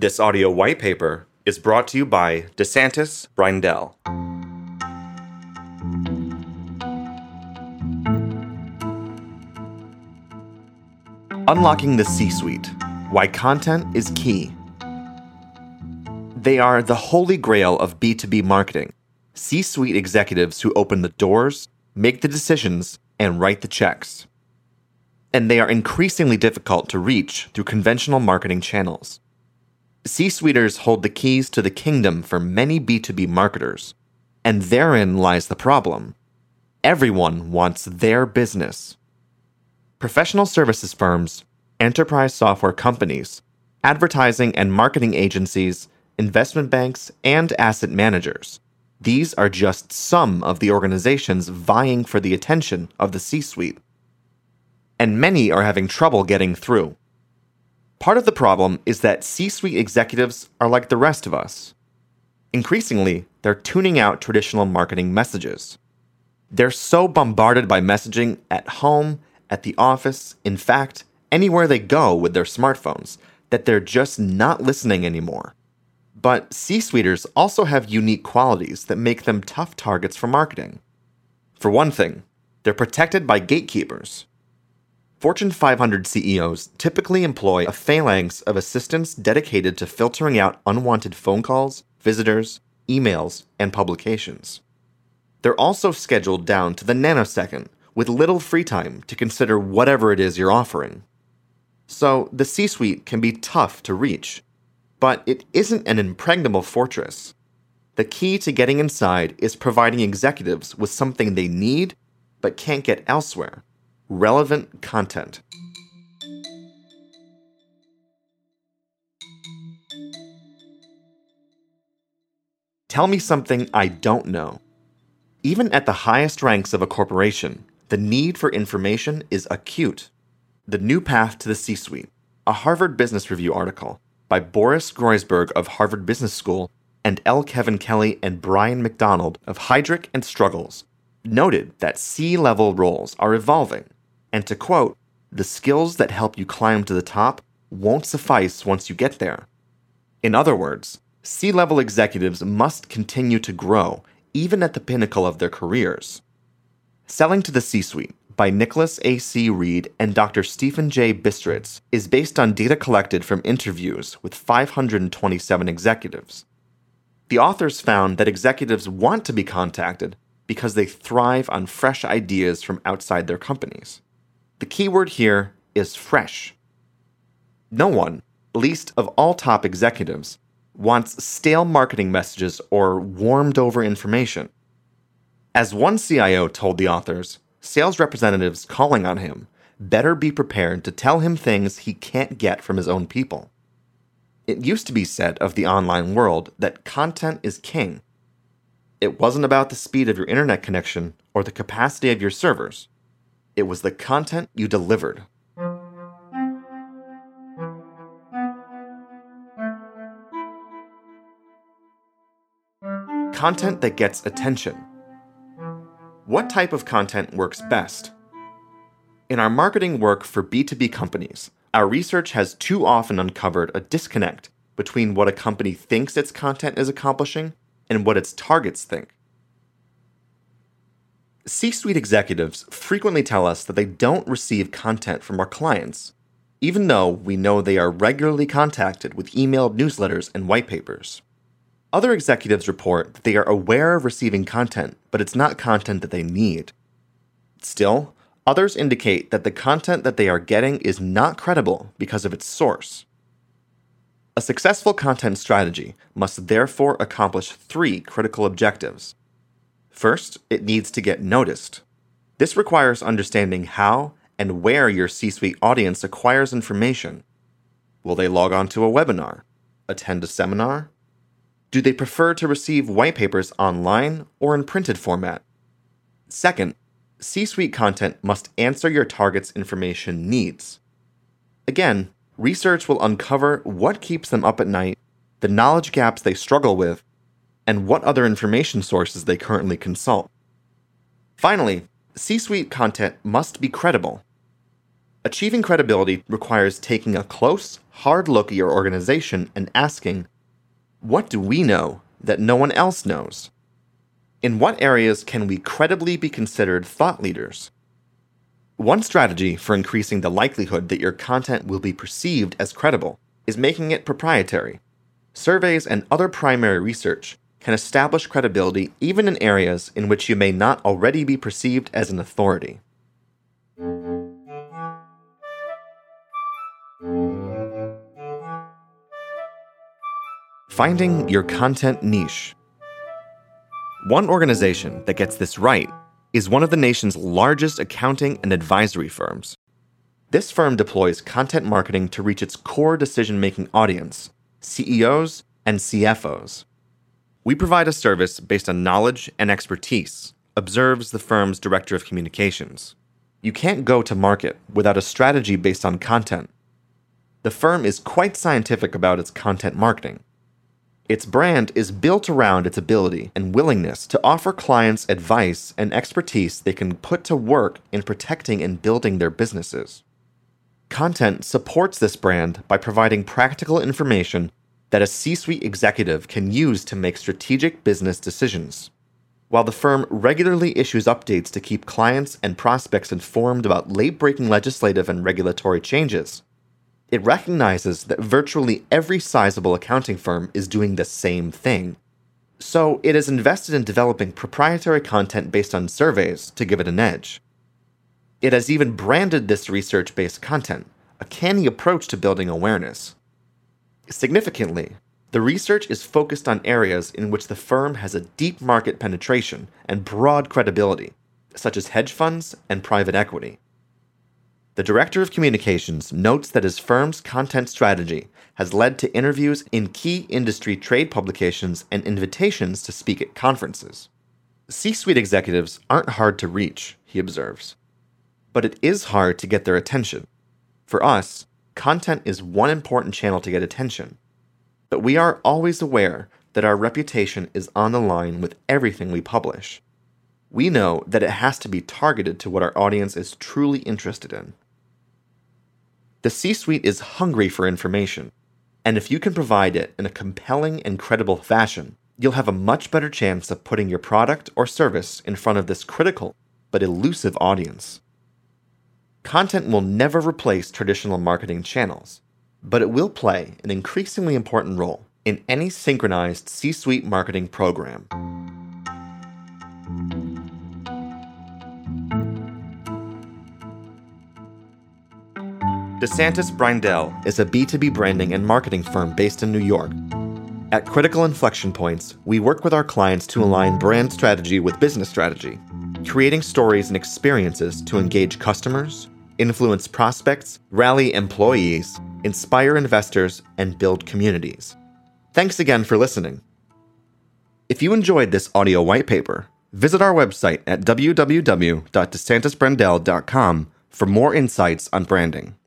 This audio white paper is brought to you by DeSantis Breindel. Unlocking the C suite Why Content is Key. They are the holy grail of B2B marketing C suite executives who open the doors, make the decisions, and write the checks. And they are increasingly difficult to reach through conventional marketing channels. C suiters hold the keys to the kingdom for many B2B marketers, and therein lies the problem. Everyone wants their business. Professional services firms, enterprise software companies, advertising and marketing agencies, investment banks, and asset managers. These are just some of the organizations vying for the attention of the C suite. And many are having trouble getting through. Part of the problem is that C suite executives are like the rest of us. Increasingly, they're tuning out traditional marketing messages. They're so bombarded by messaging at home, at the office, in fact, anywhere they go with their smartphones, that they're just not listening anymore. But C suiters also have unique qualities that make them tough targets for marketing. For one thing, they're protected by gatekeepers. Fortune 500 CEOs typically employ a phalanx of assistants dedicated to filtering out unwanted phone calls, visitors, emails, and publications. They're also scheduled down to the nanosecond with little free time to consider whatever it is you're offering. So the C suite can be tough to reach but it isn't an impregnable fortress. The key to getting inside is providing executives with something they need but can't get elsewhere relevant content. Tell me something I don't know. Even at the highest ranks of a corporation, the need for information is acute. The New Path to the C Suite, a Harvard Business Review article, by Boris Groysberg of Harvard Business School and L. Kevin Kelly and Brian McDonald of Heidrick and Struggles noted that C level roles are evolving, and to quote, the skills that help you climb to the top won't suffice once you get there. In other words, C level executives must continue to grow even at the pinnacle of their careers. Selling to the C suite by Nicholas A.C. Read and Dr. Stephen J. Bistritz is based on data collected from interviews with 527 executives. The authors found that executives want to be contacted because they thrive on fresh ideas from outside their companies. The keyword here is fresh. No one, least of all top executives, wants stale marketing messages or warmed over information. As one CIO told the authors, sales representatives calling on him better be prepared to tell him things he can't get from his own people. It used to be said of the online world that content is king. It wasn't about the speed of your internet connection or the capacity of your servers, it was the content you delivered. Content that gets attention what type of content works best? In our marketing work for B2B companies, our research has too often uncovered a disconnect between what a company thinks its content is accomplishing and what its targets think. C suite executives frequently tell us that they don't receive content from our clients, even though we know they are regularly contacted with emailed newsletters and white papers. Other executives report that they are aware of receiving content, but it's not content that they need. Still, others indicate that the content that they are getting is not credible because of its source. A successful content strategy must therefore accomplish three critical objectives. First, it needs to get noticed. This requires understanding how and where your C suite audience acquires information. Will they log on to a webinar, attend a seminar, do they prefer to receive white papers online or in printed format? Second, C suite content must answer your target's information needs. Again, research will uncover what keeps them up at night, the knowledge gaps they struggle with, and what other information sources they currently consult. Finally, C suite content must be credible. Achieving credibility requires taking a close, hard look at your organization and asking, what do we know that no one else knows? In what areas can we credibly be considered thought leaders? One strategy for increasing the likelihood that your content will be perceived as credible is making it proprietary. Surveys and other primary research can establish credibility even in areas in which you may not already be perceived as an authority. Finding your content niche. One organization that gets this right is one of the nation's largest accounting and advisory firms. This firm deploys content marketing to reach its core decision making audience, CEOs and CFOs. We provide a service based on knowledge and expertise, observes the firm's director of communications. You can't go to market without a strategy based on content. The firm is quite scientific about its content marketing. Its brand is built around its ability and willingness to offer clients advice and expertise they can put to work in protecting and building their businesses. Content supports this brand by providing practical information that a C suite executive can use to make strategic business decisions. While the firm regularly issues updates to keep clients and prospects informed about late breaking legislative and regulatory changes, it recognizes that virtually every sizable accounting firm is doing the same thing. So it is invested in developing proprietary content based on surveys to give it an edge. It has even branded this research based content, a canny approach to building awareness. Significantly, the research is focused on areas in which the firm has a deep market penetration and broad credibility, such as hedge funds and private equity. The Director of Communications notes that his firm's content strategy has led to interviews in key industry trade publications and invitations to speak at conferences. C suite executives aren't hard to reach, he observes. But it is hard to get their attention. For us, content is one important channel to get attention. But we are always aware that our reputation is on the line with everything we publish. We know that it has to be targeted to what our audience is truly interested in. The C suite is hungry for information, and if you can provide it in a compelling and credible fashion, you'll have a much better chance of putting your product or service in front of this critical but elusive audience. Content will never replace traditional marketing channels, but it will play an increasingly important role in any synchronized C suite marketing program. DeSantis Breindel is a B2B branding and marketing firm based in New York. At critical inflection points, we work with our clients to align brand strategy with business strategy, creating stories and experiences to engage customers, influence prospects, rally employees, inspire investors, and build communities. Thanks again for listening. If you enjoyed this audio white paper, visit our website at www.desantisbreindel.com for more insights on branding.